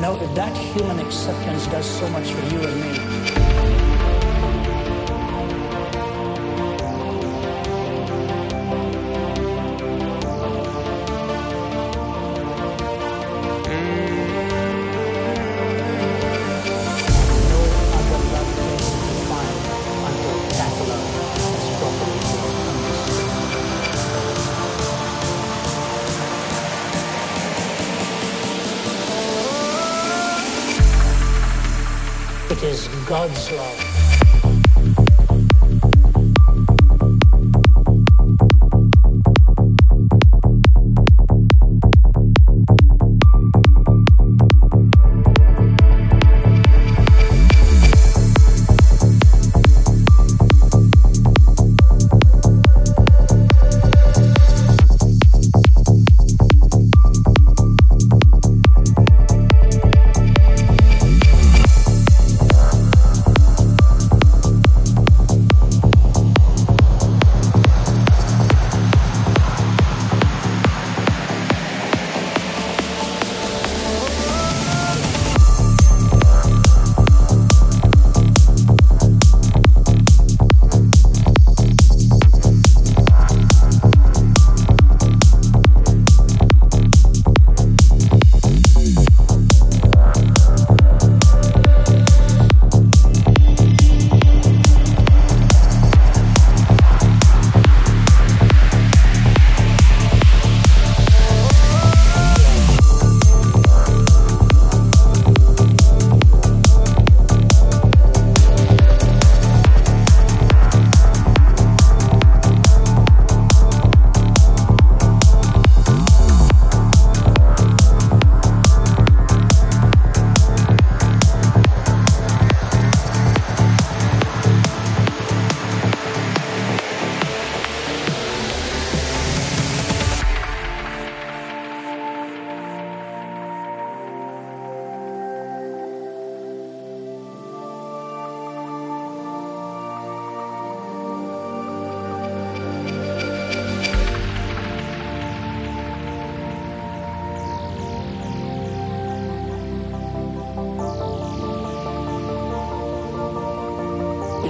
know, if that human acceptance does so much for you and me, It is God's love.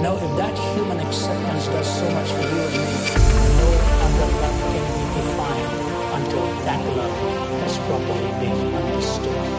know, if that human acceptance does so much for you and me, no other love can be defined until that love has properly been understood.